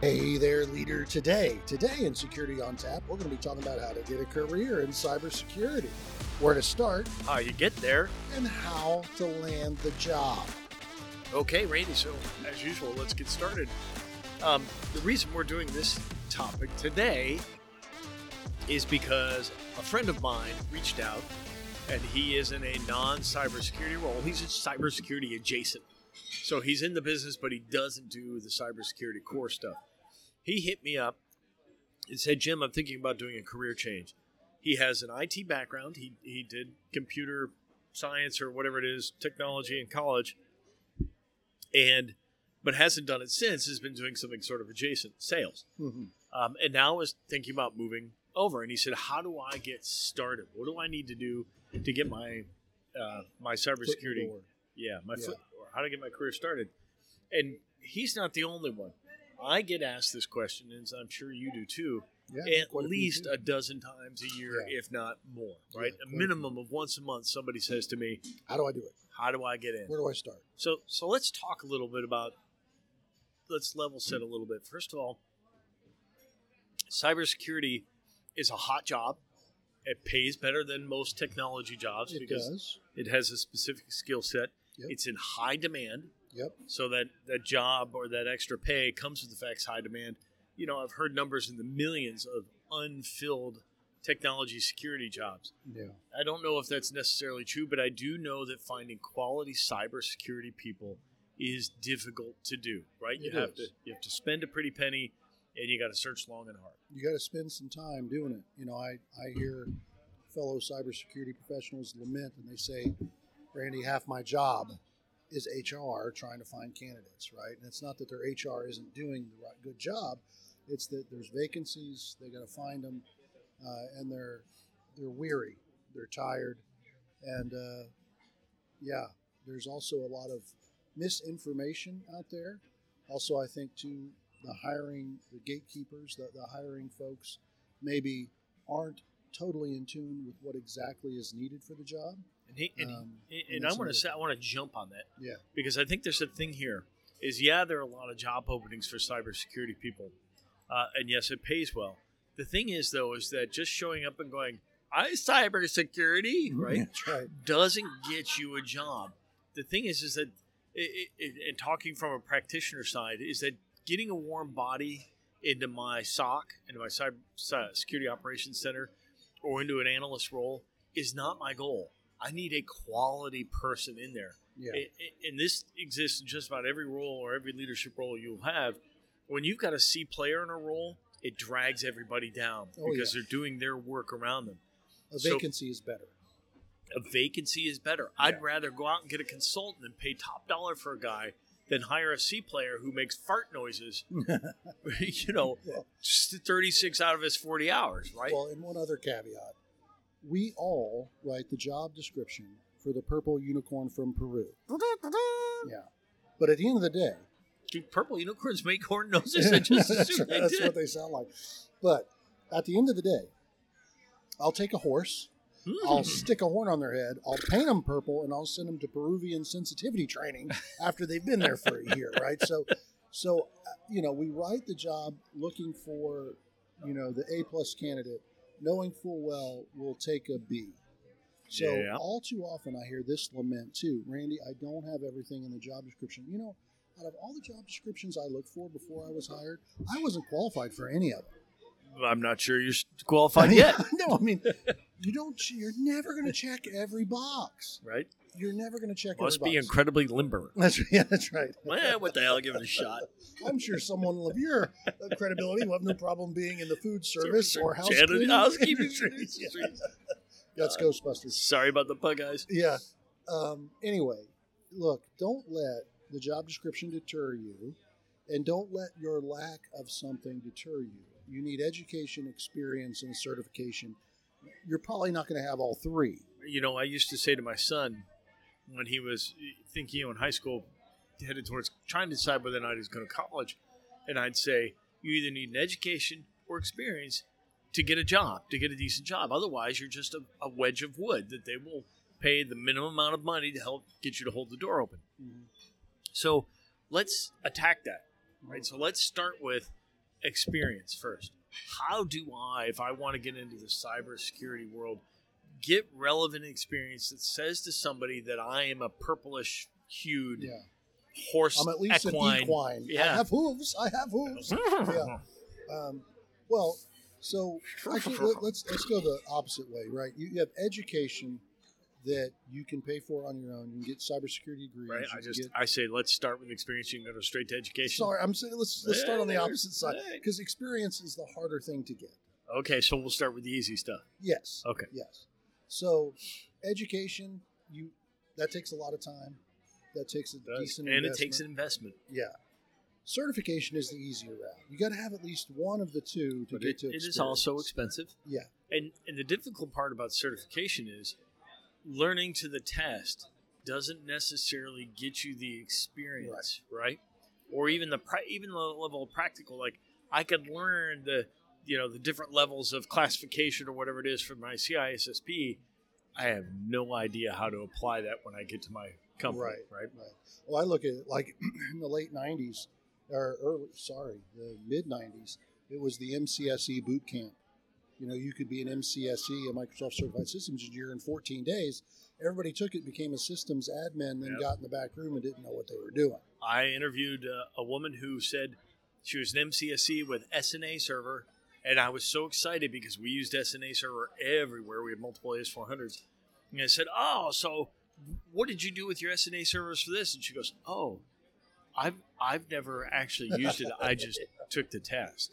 Hey there, leader. Today, today in Security on Tap, we're going to be talking about how to get a career in cybersecurity, where to start, How you get there. and how to land the job. Okay, Randy, so as usual, let's get started. Um, the reason we're doing this topic today is because a friend of mine reached out and he is in a non cybersecurity role. He's a cybersecurity adjacent. So he's in the business, but he doesn't do the cybersecurity core stuff. He hit me up and said, Jim, I'm thinking about doing a career change. He has an IT background. He, he did computer science or whatever it is, technology in college and but hasn't done it since has been doing something sort of adjacent sales Mhm. um, and now is thinking about moving over and he said how do i get started what do i need to do to get my uh, my Foot in the cybersecurity yeah my Yeah. foot or how to get my career started and he's not the only one i get asked this question and i'm sure you do too Yeah, at quite a least a dozen times a year Yeah. if not more right Yeah, a quite a minimum of once a month somebody says to me How do I do it? how do i get in Where do I start? so so let's talk a little bit about let's level set a little bit. First of all, cybersecurity is a hot job. It pays better than most technology jobs It because does. it has a specific skill set. Yep. It's in high demand, Yep. so that that job or that extra pay comes with the fact high demand. You know, I've heard numbers in the millions of unfilled technology security jobs. Yeah. I don't know if that's necessarily true, but I do know that finding quality cybersecurity people is difficult to do. Right? You It have is. to you have to spend a pretty penny, and you got to search long and hard. You got to spend some time doing it. You know, I, I hear fellow cybersecurity professionals lament and they say, Randy, half my job is HR trying to find candidates, right? And it's not that their HR isn't doing the right good job. It's that there's vacancies, they got to find them, uh, and they're they're weary, they're tired, and uh, yeah, there's also a lot of misinformation out there. Also, I think too, the hiring, the gatekeepers, the, the hiring folks, maybe aren't totally in tune with what exactly is needed for the job. And, he, and, Um, he- and and I want to say I want to jump on that Yeah, because I think there's a thing here. Is yeah, there are a lot of job openings for cybersecurity people, uh, and yes, it pays well. The thing is, though, is that just showing up and going, "I cybersecurity," right? That's right. doesn't get you a job. The thing is, is that, it, it, and talking from a practitioner side, is that getting a warm body into my SOC, into my cyber cy- security operations center, or into an analyst role is not my goal. I need a quality person in there. Yeah, A- a- And this exists in just about every role or every leadership role you'll have. When you've got a C player in a role, it drags everybody down Oh, because yeah. they're doing their work around them a so- vacancy is better. a vacancy is better. Yeah. I'd rather go out and get a consultant and pay top dollar for a guy than hire a C player who makes fart noises, you know, Well- just 36 out of his 40 hours, right? Well, and one other caveat: we all write the job description for the purple unicorn from Peru. Yeah, but at the end of the day, Do purple unicorns make horn noses? I just that's, they that's did. what they sound like. But at the end of the day, I'll take a horse. I'll stick a horn on their head. I'll paint them purple, and I'll send them to Peruvian sensitivity training after they've been there for a year, right? So, so uh, you know, we write the job looking for, you know, the A plus candidate, knowing full well we'll take a B. So Yeah. all too often I hear this lament too, Randy. I don't have everything in the job description. You know, out of all the job descriptions I looked for before I was hired, I wasn't qualified for any of them. I'm not sure you're qualified yet, no, I mean, you don't. You're never going to check every box. right? You're never going to check Must be box. incredibly limber. That's yeah, that's right. well, what the hell? Give it a shot. I'm sure someone of your uh, credibility will have no problem being in the food service or housekeeping, housekeeping industries. Yeah. Uh, Ghostbusters. Sorry about the pug eyes. Yeah. Um, anyway, look, don't let the job description deter you, and don't let your lack of something deter you. You need education, experience, and certification. You're probably not going to have all three. you know, I used to say to my son when he was thinking, you know, in high school, headed towards trying to decide whether or not he's going to college, and I'd say, you either need an education or experience to get a job, to get a decent job. Otherwise, you're just a, a wedge of wood that they will pay the minimum amount of money to help get you to hold the door open. Mm-hmm. So let's attack that, right? So let's start with experience first. How do I, if I want to get into the cybersecurity world, get relevant experience that says to somebody that I am a purplish hued Yeah. horse I'm at least equine. an equine. I have hooves. I have hooves. yeah. Um, well, so actually, let, let's let's go the opposite way, right? You, you have education that you can pay for on your own. You can get cybersecurity degrees. Right. I just get- I say let's start with experience. You can go straight to education. sorry. I'm saying let's let's start on the opposite side because experience is the harder thing to get. Okay, so we'll start with the easy stuff. Yes. Okay. Yes. So, education, you that takes a lot of time. That takes a Does. decent and it takes an investment. Yeah. Certification is the easier route. You got to have at least one of the two to But get it, to. it is also expensive. Yeah. And and the difficult part about certification is learning to the test doesn't necessarily get you the experience, right? Or even the even the level of practical. Like I could learn the you know the different levels of classification or whatever it is for my CISSP. I have no idea how to apply that when I get to my company, Right. right? Right. Well, I look at it like in the late '90s, or early, sorry, the mid '90s. It was the MCSE boot camp. You know, you could be an MCSE, a Microsoft Certified Systems Engineer, in 14 days. Everybody took it, became a systems admin, then Yep. got in the back room and didn't know what they were doing. I interviewed uh, a woman who said she was an MCSE with SNA server, and I was so excited because we used SNA server everywhere. We had multiple AS400s. And I said, "Oh, so what did you do with your SNA servers for this?" And she goes, "Oh, I've I've never actually used it. I just took the test.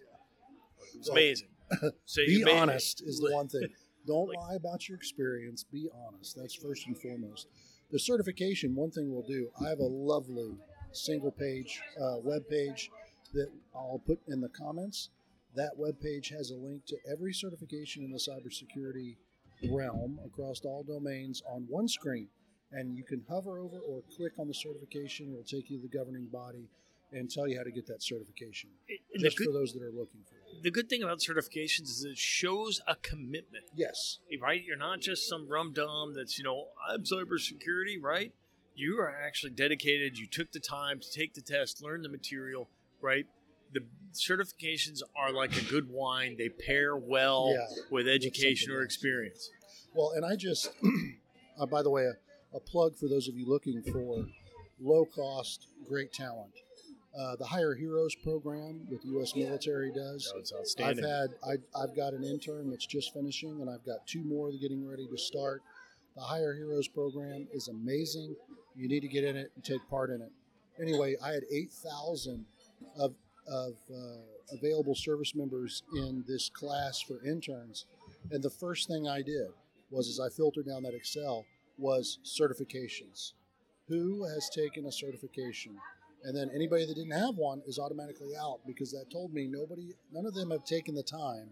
It's Well, amazing. So be made- honest is the one thing. Don't Like- lie about your experience. Be honest. That's first and foremost. The certification, one thing we'll do, I have a lovely single page uh, web page that I'll put in the comments. That web page has a link to every certification in the cybersecurity realm across all domains on one screen. And you can hover over or click on the certification. It will take you to the governing body and tell you how to get that certification. And Just good, for those that are looking for it. the good thing about certifications is it shows a commitment. Yes. right? You're not just some rum dum that's, you know, I'm cybersecurity, right? You are actually dedicated. You took the time to take the test, learn the material, right? The certifications are like a good wine. They pair well Yeah, with education or experience. Well, and I just, uh, by the way, a, a plug for those of you looking for low cost, great talent. Uh, the Hire Heroes program that the U.S. military does. So it's I've had, I, I've got an intern that's just finishing, and I've got two more getting ready to start. The Hire Heroes program is amazing. You need to get in it and take part in it. Anyway, I had 8,000 of, of uh, available service members in this class for interns. And the first thing I did was, as I filtered down that Excel, was certifications. Who has taken a certification? And then anybody that didn't have one is automatically out because that told me nobody, none of them have taken the time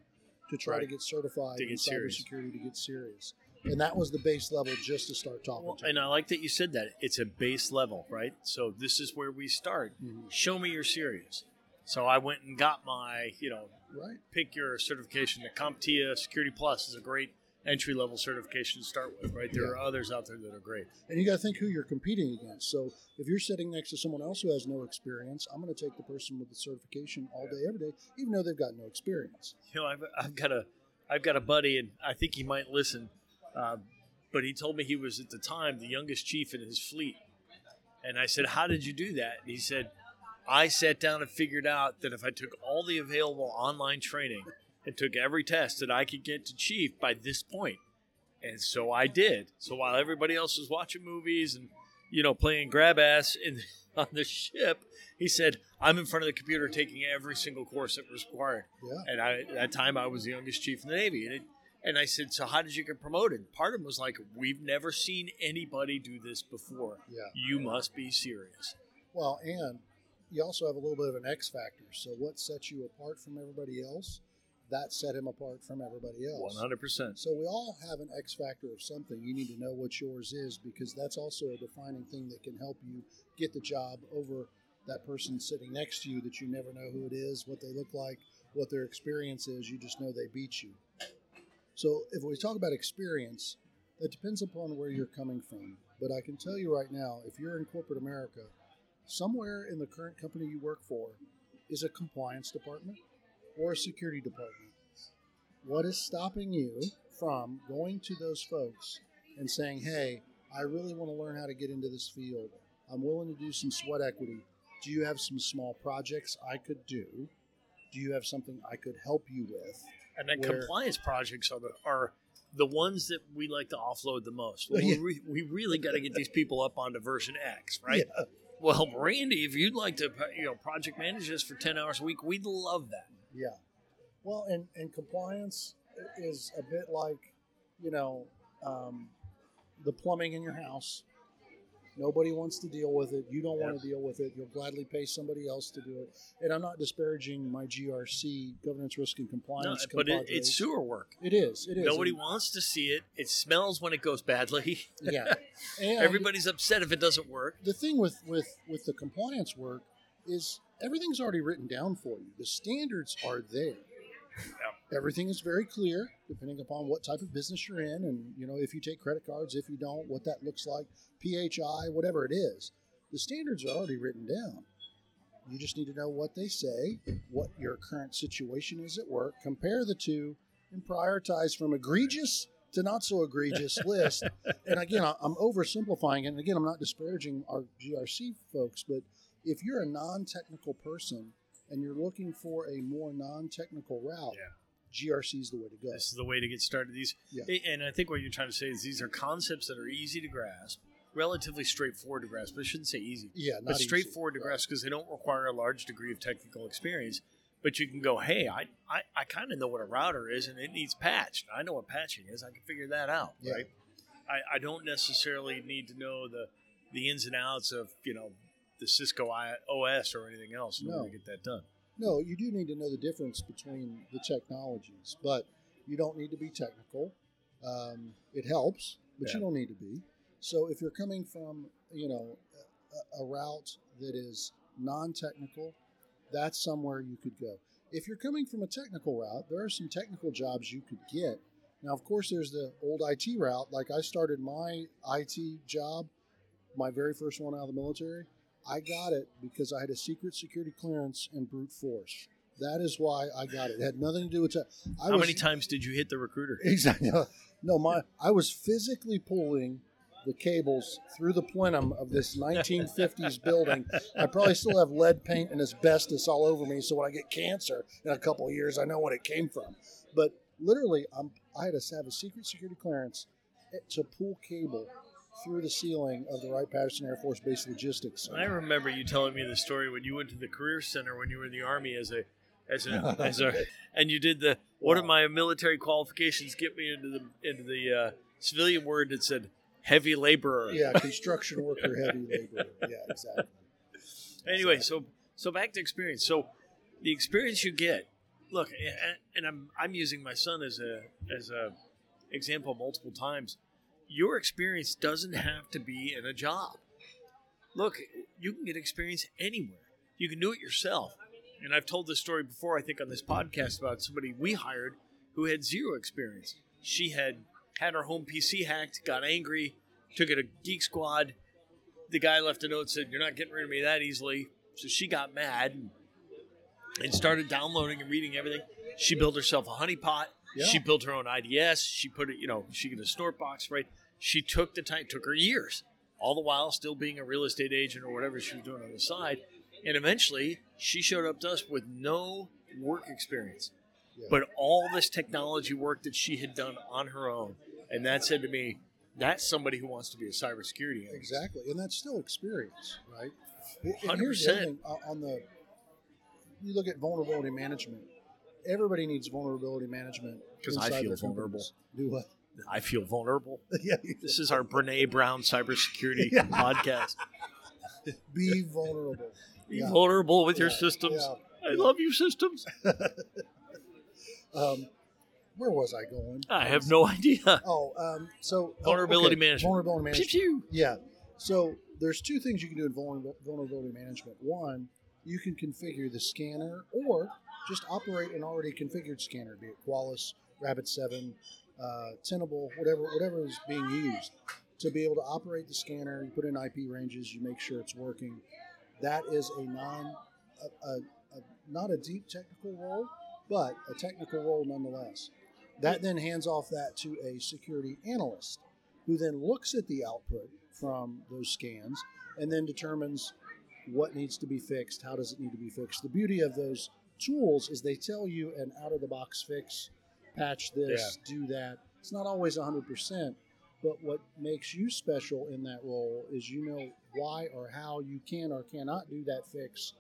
to try to get certified To in get serious. cybersecurity to get serious. And that was the base level just to start talking Well, to and. I like that you said that. It's a base level, right? So this is where we start. Mhm. Show me you're serious. So I went and got my, you know, Right. pick your certification. The CompTIA Security Plus is a great entry level certification to start with, right? There Yeah. are others out there that are great. And you got to think who you're competing against. So if you're sitting next to someone else who has no experience, I'm going to take the person with the certification all day, every day, even though they've got no experience. You know, I've, I've got a I've got a buddy, and I think he might listen. Uh, but he told me he was at the time the youngest chief in his fleet, and I said, "How did you do that?" And he said, "I sat down and figured out that if I took all the available online training and took every test that I could get to chief by this point, and so I did. So while everybody else was watching movies and you know playing grab ass in on the ship, he said, "I'm in front of the computer taking every single course that was required." Yeah. And I, at that time, I was the youngest chief in the Navy. And, it, and I said, So, how did you get promoted? Part of him was like, We've never seen anybody do this before. Yeah. You must be serious. Well, and you also have a little bit of an X factor. So what sets you apart from everybody else? That set him apart from everybody else. 100%. So we all have an X factor of something. You need to know what yours is because that's also a defining thing that can help you get the job over that person sitting next to you that you never know who it is, what they look like, what their experience is. You just know they beat you. So if we talk about experience, that depends upon where you're coming from. But I can tell you right now, if you're in corporate America, somewhere in the current company you work for is a compliance department or a security department, what is stopping you from going to those folks and saying, "Hey, I really want to learn how to get into this field. I'm willing to do some sweat equity. Do you have some small projects I could do? Do you have something I could help you with?" And then Where- compliance projects are the are the ones that we like to offload the most. Well, Yeah. we, we really got to get these people up onto version X, right? Yeah. Well, Randy, if you'd like to, you know, project manage this for ten hours a week, we'd love that. Yeah. Well, and, and compliance is a bit like, you know, um, the plumbing in your house. Nobody wants to deal with it. You don't want to deal with it. You'll gladly pay somebody else to do it. And I'm not disparaging my GRC, governance, risk, and No, compliance. but it, it's sewer work. It is. It is. Nobody And- wants to see it. It smells when it goes badly. Yeah. And Everybody's upset if it doesn't work. the thing with with with the compliance work is everything's already written down for you. The standards are there. Everything is very clear, depending upon what type of business you're in, and you know if you take credit cards, if you don't, what that looks like, PHI, whatever it is. The standards are already written down. You just need to know what they say, what your current situation is at work, compare the two, and prioritize from egregious to not so egregious list. And again, I'm oversimplifying it. And again, I'm not disparaging our GRC folks, but if you're a non technical person and you're looking for a more non technical route, yeah. GRC is the way to go. This is the way to get started. These, Yeah. and I think what you're trying to say is these are concepts that are easy to grasp, relatively straightforward to grasp. But I shouldn't say easy, Yeah, not but easy. straightforward to grasp because they don't require a large degree of technical experience. But you can go, hey, I, I, I kind of know what a router is, and it needs patched. I know what patching is. I can figure that out, Yeah. right? I, I don't necessarily need to know the the ins and outs of you know the Cisco OS or anything else in order No. to get that done. No, you do need to know the difference between the technologies, but you don't need to be technical. Um, it helps, but Yeah. you don't need to be. So if you're coming from, you know, a, a route that is non-technical, that's somewhere you could go. If you're coming from a technical route, there are some technical jobs you could get. Now, of course, there's the old IT route. Like I started my IT job, my very first one out of the military. I got it because I had a secret security clearance and brute force. That is why I got it. It had nothing to do with that. I How was, many times did you hit the recruiter? Exactly. No, my I was physically pulling the cables through the plenum of this 1950s building. I probably still have lead paint and asbestos all over me, so when I get cancer in a couple of years, I know what it came from. But literally, I'm, I had to have a secret security clearance eh, to pull cable through the ceiling of the Wright Patterson Air Force Base Logistics. I remember you telling me the story when you went to the career center when you were in the army as a as a as a and you did the what are my military qualifications get me into the into the uh, civilian word that said heavy laborer. Yeah, construction worker, heavy labor. Yeah, exactly. Anyway, so so back to experience. So the experience you get. Look, and, and I'm I'm using my son as a as a example multiple times. Your experience doesn't have to be in a job. Look, you can get experience anywhere. You can do it yourself. And I've told this story before, I think, on this podcast about somebody we hired who had zero experience. She had had her home PC hacked, got angry, took it to Geek Squad. The guy left a note said, "You're not getting rid of me that easily." So she got mad and, and started downloading and reading everything. She built herself a honeypot. Yeah. She built her own IDS. She put it, you know, she got a snort box, right? She took the time, took her years, all the while still being a real estate agent or whatever she was doing on the side. And eventually, she showed up to us with no work experience, Yeah. but all this technology work that she had done on her own. And that said to me, that's somebody who wants to be a cybersecurity analyst. Exactly, and that's still experience, right? And- and here's the 100%. thing, uh, on the you look at vulnerability management. Everybody needs vulnerability management because I feel vulnerable. Do what? I feel vulnerable. yeah, This is our Brene Brown cybersecurity Yeah. podcast. be vulnerable. Be Yeah. vulnerable with your systems. yeah. I love you, systems. Um, where was I going? I have no idea. Oh, um, so oh, Vulnerability okay, management. Vulnerability management. pew. Yeah. So there's two things you can do in vulnerability management. One, you can configure the scanner or just operate an already configured scanner, be it Qualys, Rapid7, uh, Tenable, whatever whatever is being used. To be able to operate the scanner, you put in IP ranges, you make sure it's working. That is a non, a, a, a, not a deep technical role, but a technical role nonetheless. That then hands off that to a security analyst who then looks at the output from those scans and then determines what needs to be fixed, how does it need to be fixed. The beauty of those tools is they tell you an out of the box fix, patch this, do that. It's not always 100%, but what makes you special in that role is you know why or how you can or cannot do that fix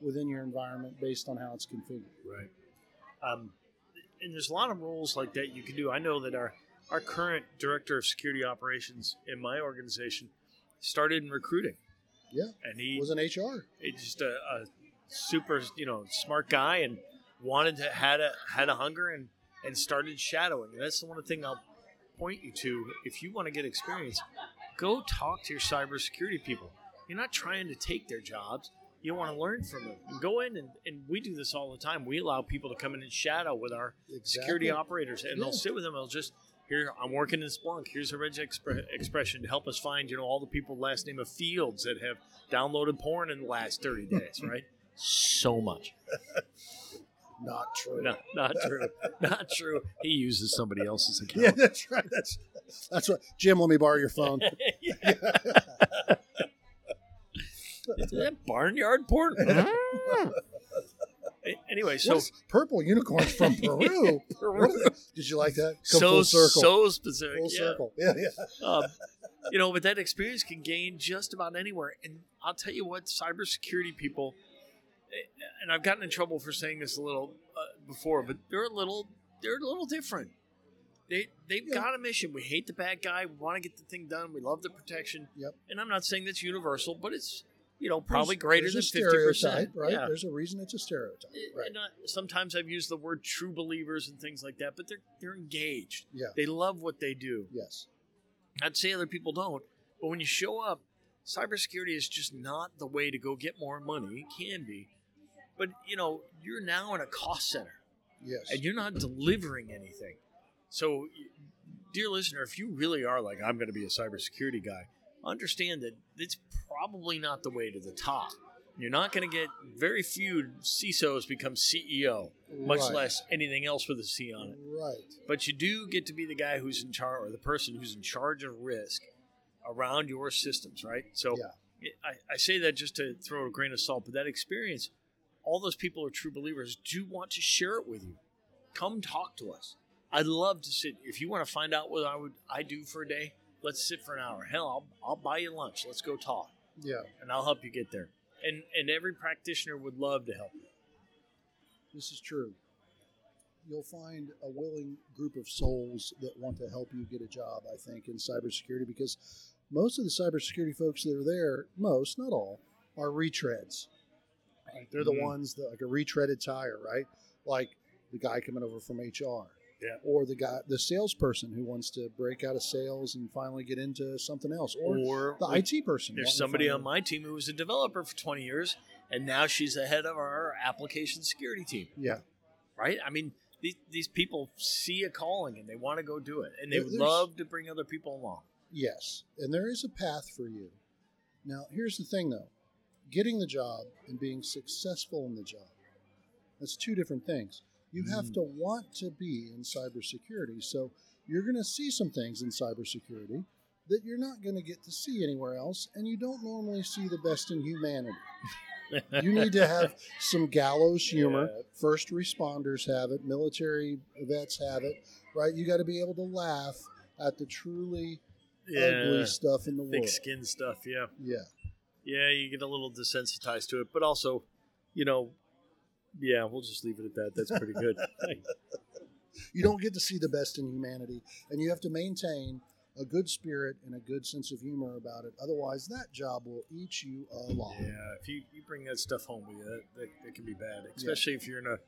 within your environment based on how it's configured. Right. Um, and there's a lot of roles like that you can do. I know that our our current director of security operations in my organization started in recruiting. Yeah. And he was an HR. He's just a, a super, you know, smart guy and wanted to had a had a hunger and and started shadowing. And that's the one thing I'll point you to. If you want to get experience, go talk to your cybersecurity people. You're not trying to take their jobs. You want to learn from them. Go in and, and we do this all the time. We allow people to come in and shadow with our Exactly. security operators, and Yeah. they'll sit with them. They'll just here. I'm working in Splunk. Here's a reg expre- expression to help us find you know all the people last name of Fields that have downloaded porn in the last 30 days. Right? So much. Not true. No, not true. Not true. He uses somebody else's account. Yeah, that's right. That's that's what Jim. Let me borrow your phone. Is that barnyard porn? anyway, so purple unicorns from Peru. They- Did you like that? Come so full circle. so specific. full yeah. circle. Yeah, yeah. um, you know, but that experience can gain just about anywhere. And I'll tell you what, cybersecurity people, and I've gotten in trouble for saying this a little uh, before, but they're a little, they're a little different. They they've Yeah. got a mission. We hate the bad guy. We want to get the thing done. We love the protection. Yep. And I'm not saying that's universal, but it's you know probably There's- greater there's than fifty percent. stereotype, right? Yeah. There's a reason it's a stereotype, Eh, right? and I- sometimes I've used the word true believers and things like that, but they're they're engaged. Yeah. They love what they do. Yes. I'd say other people don't, but when you show up, cybersecurity is just not the way to go get more money. It can be, but you know you're now in a cost center Yes. and you're not delivering anything. So, dear listener, if you really are like I'm going to be a cybersecurity guy, understand that it's probably not the way to the top. You're not going to get very few CISOs become CEO, much Right. less anything else with a C on it. Right. But you do get to be the guy who's in charge, or the person who's in charge of risk around your systems, right? So Yeah. I, I say that just to throw a grain of salt, but that experience, all those people are true believers, do want to share it with you. Come talk to us. I'd love to sit. If you want to find out what I would I do for a day, let's sit for an hour. Hell, I'll, I'll buy you lunch. Let's go talk, Yeah. and I'll help you get there. And and every practitioner would love to help you. This is true. You'll find a willing group of souls that want to help you get a job, I think, in cybersecurity because most of the cybersecurity folks that are there, most, not all, are retreads. Right? They're the Mhm. ones that like a retreaded tire, right? Like the guy coming over from HR. Yeah. Or the guy the salesperson who wants to break out of sales and finally get into something else. Or Or the IT person. There's somebody on my team who was a developer for 20 years, and now she's the head of our application security team. Yeah. Right? I mean, these, these people see a calling and they want to go do it, and they There- would love to bring other people along. Yes, and there is a path for you. Now, here's the thing though getting the job and being successful in the job that's two different things. You have Mm. to want to be in cybersecurity. So, you're going to see some things in cybersecurity that you're not going to get to see anywhere else, and you don't normally see the best in humanity. You need to have some gallows humor. Yeah. First responders have it, military vets have it, right? You got to be able to laugh at the truly ugly stuff in the thick world. skin stuff. Yeah, Yeah, yeah, you get a little desensitized to it, but also, you know, yeah, we'll just leave it at that. That's pretty good. you don't get to see the best in humanity, and you have to maintain a good spirit and a good sense of humor about it. Otherwise, that job will eat you alive. Yeah, if you, you bring that stuff home with you, that, that, that can be bad, especially if you're in a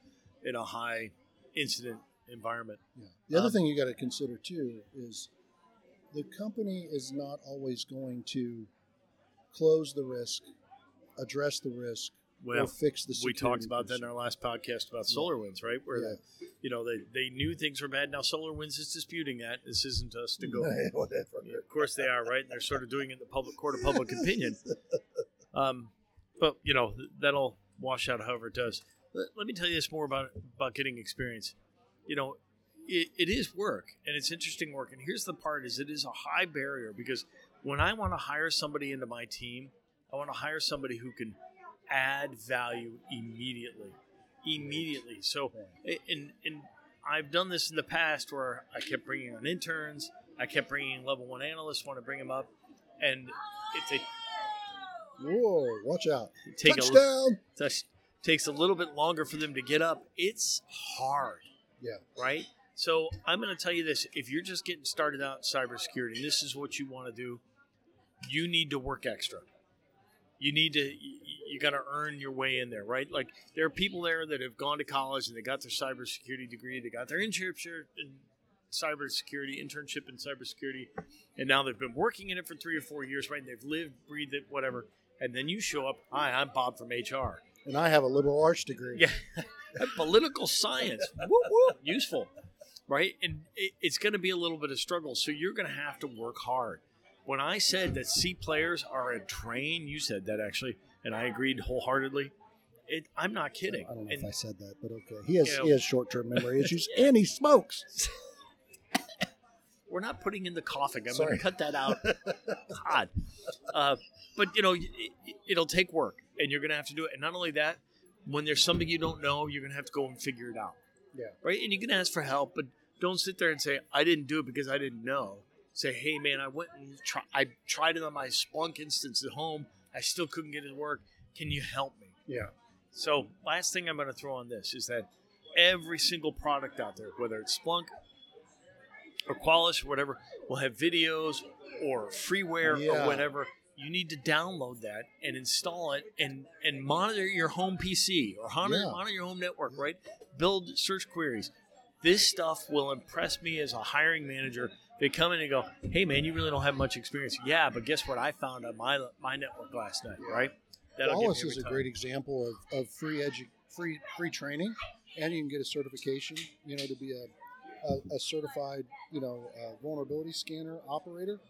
in a high incident environment. Yeah. The other Um, thing you got to consider too is the company is not always going to close the risk, address the risk, or Well, fix the. we talked about that in our last podcast about Yeah. SolarWinds, right? Where Yeah. the, you know they, they knew things were bad. Now SolarWinds is disputing that. This isn't us to go. Of course they are, right? And they're sort of doing it in the public court of public opinion. Um, but you know that'll wash out however it does. let, let me tell you this more about about getting experience. You know, it, it is work and it's interesting work. And here's the part: is it is a high barrier because when I want to hire somebody into my team, I want to hire somebody who can add value immediately, immediately. So, and and I've done this in the past where I kept bringing on interns, I kept bringing level one analysts, want to bring them up, and it's a Whoa! Watch out! take a Touchdown! touch, takes a little bit longer for them to get up. It's hard. Yeah. Right? So I'm going to tell you this: if you're just getting started out in cybersecurity, and this is what you want to do, you need to work extra. You need to. You, got to earn your way in there, right? Like there are people there that have gone to college and they got their cybersecurity degree, they got their internship in cybersecurity, internship in cybersecurity, and now they've been working in it for three or four years, right? They've lived, breathed it, whatever, and then you show up. Hi, I'm Bob from HR. And I have a liberal arts degree. Yeah, political science, whoop, whoop, useful, right? And it, it's going to be a little bit of struggle, so you're going to have to work hard. When I said that C players are a drain, you said that actually, and I agreed wholeheartedly. It, I'm not kidding. I don't know And if I said that, but okay. He has You know- he has short term memory issues, and he smokes. we're not putting in the coughing. I'm going to cut that out. God, uh, but you know, it, it'll take work, and you're going to have to do it. And not only that, when there's something you don't know, you're going to have to go and figure it out. Yeah. Right. And you can ask for help, but don't sit there and say, "I didn't do it because I didn't know." Say, "Hey, man, I went and try, I tried it on my Splunk instance at home. I still couldn't get it to work. Can you help me?" Yeah. So, last thing I'm going to throw on this is that every single product out there, whether it's Splunk or Qualys or whatever, will have videos or freeware Yeah. or whatever. You need to download that and install it and, and monitor your home PC or monitor, Yeah. monitor your home network, right? Build search queries. This stuff will impress me as a hiring manager. They come in and go, "Hey, man, you really don't have much experience." Yeah, but guess what? I found on my my network last night, right? That'll Qualys is a time. great example of, of free edu- free free training, and you can get a certification. You know, to be a a, a certified you know uh, vulnerability scanner operator.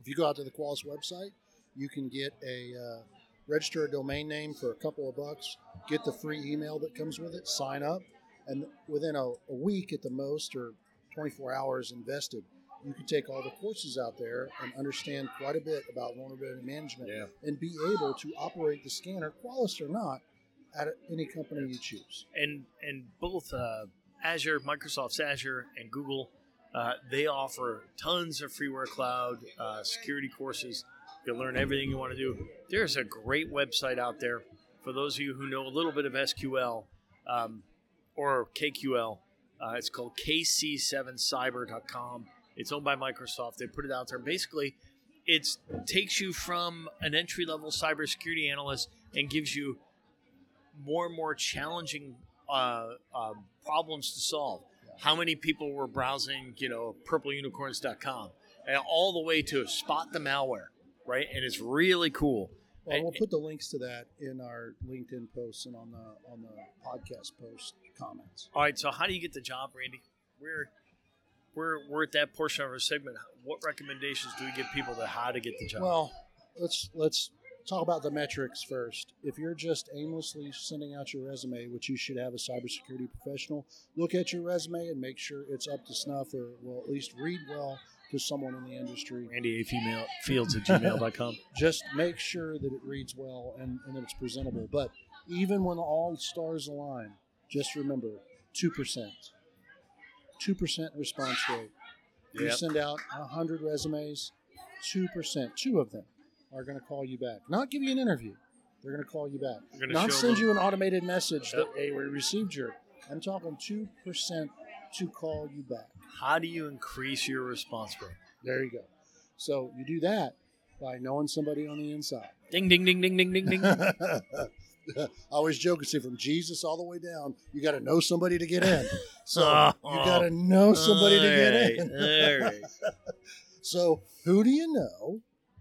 If you go out to the Qualys website, you can get a uh, register a domain name for a couple of bucks, get the free email that comes with it, sign up, and within a, a week at the most, or 24 hours invested, you can take all the courses out there and understand quite a bit about vulnerability management Yeah. and be able to operate the scanner, Qualys or not, at any company you choose. and and both uh, Azure, Microsoft's Azure, and Google, uh, they offer tons of freeware cloud uh, security courses. You can learn everything you want to do. There's a great website out there for those of you who know a little bit of SQL um, or KQL. Uh, it's called kc7cyber.com. It's owned by Microsoft. They put it out there. Basically, it takes you from an entry level cybersecurity analyst and gives you more and more challenging uh, uh, problems to solve. How many people were browsing, you know, purpleunicorns.com and all the way to spot the malware, right? And it's really cool. Well, we'll put the links to that in our LinkedIn posts and on the on the podcast post comments. All right, so how do you get the job, Randy? We're we're we're at that portion of our segment. What recommendations do we give people to how to get the job? Well, let's let's talk about the metrics first. If you're just aimlessly sending out your resume, which you should have a cybersecurity professional, look at your resume and make sure it's up to snuff or will at least read well to someone in the industry. Randy A female fields at gmail.com. Just make sure that it reads well and, and that it's presentable. But even when all stars align, just remember two percent. Two percent response rate. You send out hundred resumes, two percent, two of them are going to call you back. Not give you an interview. They're going to call you back. Not send them- you an automated message Yep. that hey, we received your. I'm talking two percent to call you back. How do you increase your response rate? There you go. So you do that by knowing somebody on the inside. Ding ding ding ding ding ding ding. I always joke and say from Jesus all the way down, you got to know somebody to get in. So Oh. you got to know somebody to get in. All right. So who do you know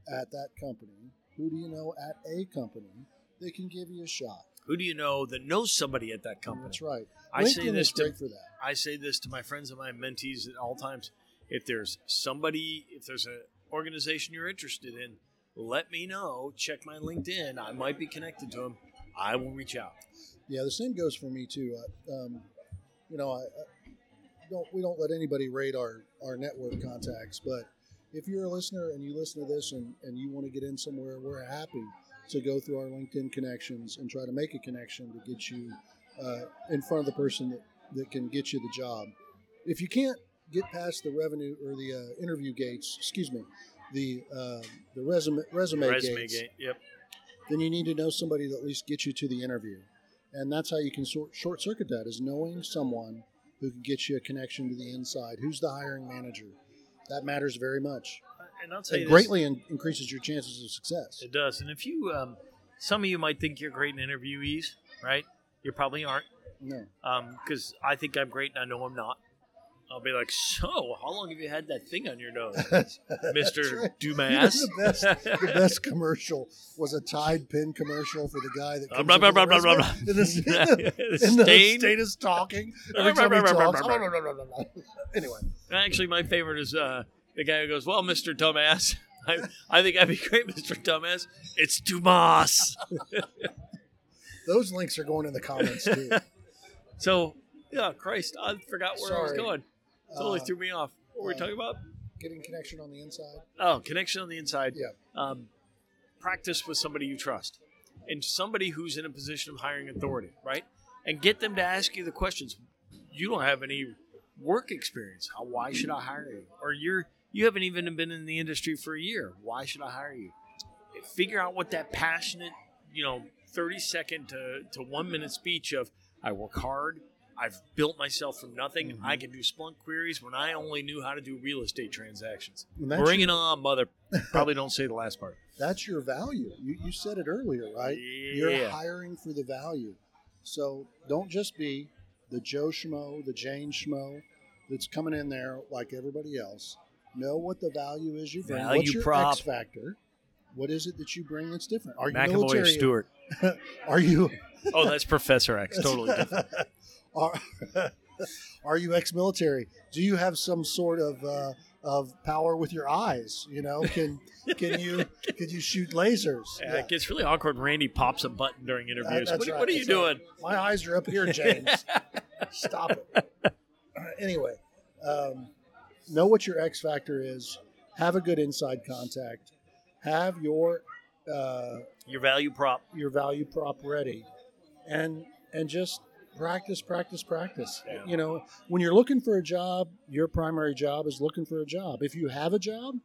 at that company? Who do you know at a company that can give you a shot? Who do you know that knows somebody at that company? That's right. I say this is to for that. I say this to my friends and my mentees at all times. If there's somebody, if there's an organization you're interested in, let me know. Check my LinkedIn. I might be connected to them. I will reach out. Yeah, the same goes for me too. Uh, um, you know, I, I don't we don't let anybody rate our our network contacts, but if you're a listener and you listen to this and, and you want to get in somewhere, we're happy to go through our LinkedIn connections and try to make a connection to get you uh, in front of the person that, that can get you the job. If you can't get past the revenue or the uh, interview gates, excuse me, the uh, the resume resume, Resume gates, gate. Yep. then you need to know somebody that at least gets you to the interview. And that's how you can sort, short circuit that is knowing someone who can get you a connection to the inside. Who's the hiring manager? That matters very much. And I'll tell It you greatly in, increases your chances of success. it does. And if you, um, some of you might think you're great interviewees, right? You probably aren't, No. because I think I'm great and I know I'm not. I'll be like, so how long have you had that thing on your nose, Mister right. Dumas? the best, the best commercial was a Tide Pen commercial for the guy that comes blah, in blah, blah, the blah, blah. In the, in the, in the Stain. state is talking. Every time he blah, blah, talks. blah, blah. Anyway, Actually, my favorite is uh, the guy who goes, "Well, Mister Dumbass, I, I think I'd be great, Mister Dumbass. It's Dumas." those links are going in the comments too. so, yeah, Christ, I forgot where I was Sorry. going. Totally Uh, threw me off. What were we uh, talking about? Getting connection on the inside. Oh, connection on the inside. Yeah. Um, practice with somebody you trust and somebody who's in a position of hiring authority, right? And get them to ask you the questions. You don't have any work experience. How, why should I hire you? Or you're you haven't even been in the industry for a year. Why should I hire you? Figure out what that passionate, you know, 30 second to, to one minute speech of I work hard. I've built myself from nothing. Mhm. I can do Splunk queries when I only knew how to do real estate transactions. Bring your- it on, mother. Probably don't say the last part. That's your value. You, you said it earlier, right? Yeah. You're hiring for the value. So don't just be the Joe Schmo, the Jane Schmo that's coming in there like everybody else. Know what the value is you bring. Value What's your prop. X factor? What is it that you bring that's different? Are you McAvoy or military? Stewart. Are you Oh, that's Professor X. Totally different. are, are you ex-military? Do you have some sort of uh, of power with your eyes? You know, can can you can you shoot lasers? Yeah, It gets really awkward. Randy pops a button during interviews. that's what, right, what are you right. doing? My eyes are up here, James. Stop it. Anyway, um, know what your X factor is. Have a good inside contact. Have your uh, Your value prop. your value prop ready, and and just practice, practice, practice. Yeah. You know, when you're looking for a job, your primary job is looking for a job. If you have a job,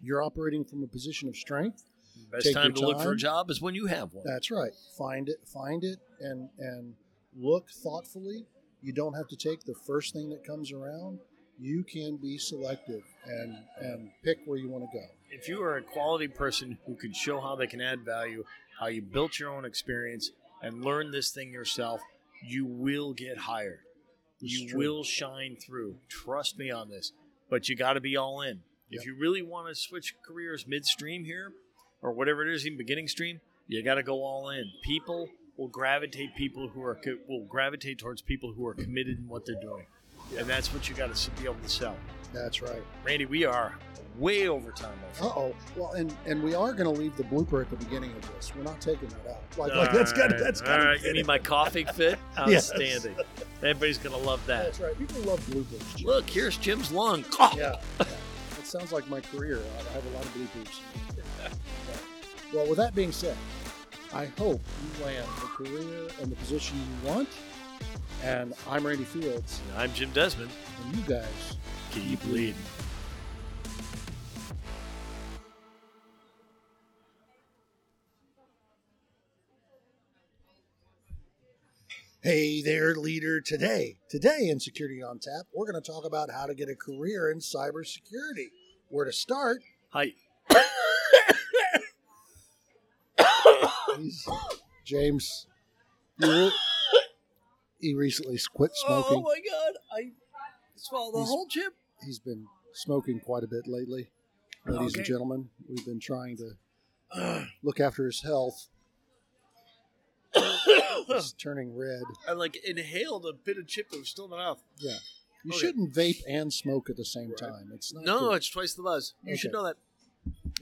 you're operating from a position of strength. Best Take time to look for a job is when you have one. That's right. Find it, find it, and and look thoughtfully. You don't have to take the first thing that comes around. You can be selective and and pick where you want to go. If you are a quality person who can show how they can add value, how you built your own experience, and learn this thing yourself, you will get hired. It's you true. will shine through. Trust me on this. But you got to be all in. If you really want to switch careers midstream here, or whatever it is, even beginning stream, you got to go all in. People will gravitate people who are will gravitate towards people who are committed in what they're doing, and that's what you got to be able to sell. That's right. Randy, we are way over time. Uh oh. Well, and and we are going to leave the blooper at the beginning of this. We're not taking that out. Like, like that's got All right. that's all got. right. You need my coughing fit. Yes. Outstanding. Everybody's gonna love that. That's right. People love bloopers. Jim. Look, here's Jim's lung. Yeah. yeah. It sounds like my career. I I have a lot of bloopers. Well, with that being said, I hope you land the career and the position you want. And I'm Randy Fields, I'm Jim Desmond. and you guys Keep leading. Hey there, leader. Today, today in Security on Tap, we're going to talk about how to get a career in cybersecurity. Where to start? Hi. He's, James, he, he recently quit oh, oh smoking. Oh my God! I swallowed the He's- whole chip. He's been smoking quite a bit lately. Ladies and gentlemen, we've been trying to look after his health. He's turning red. I like inhaled a bit of chip that was still in my mouth. Yeah. You Okay. shouldn't vape and smoke at the same Right. time. It's not No, good. it's twice the buzz. You should know that.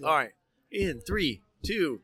All right. In three, two,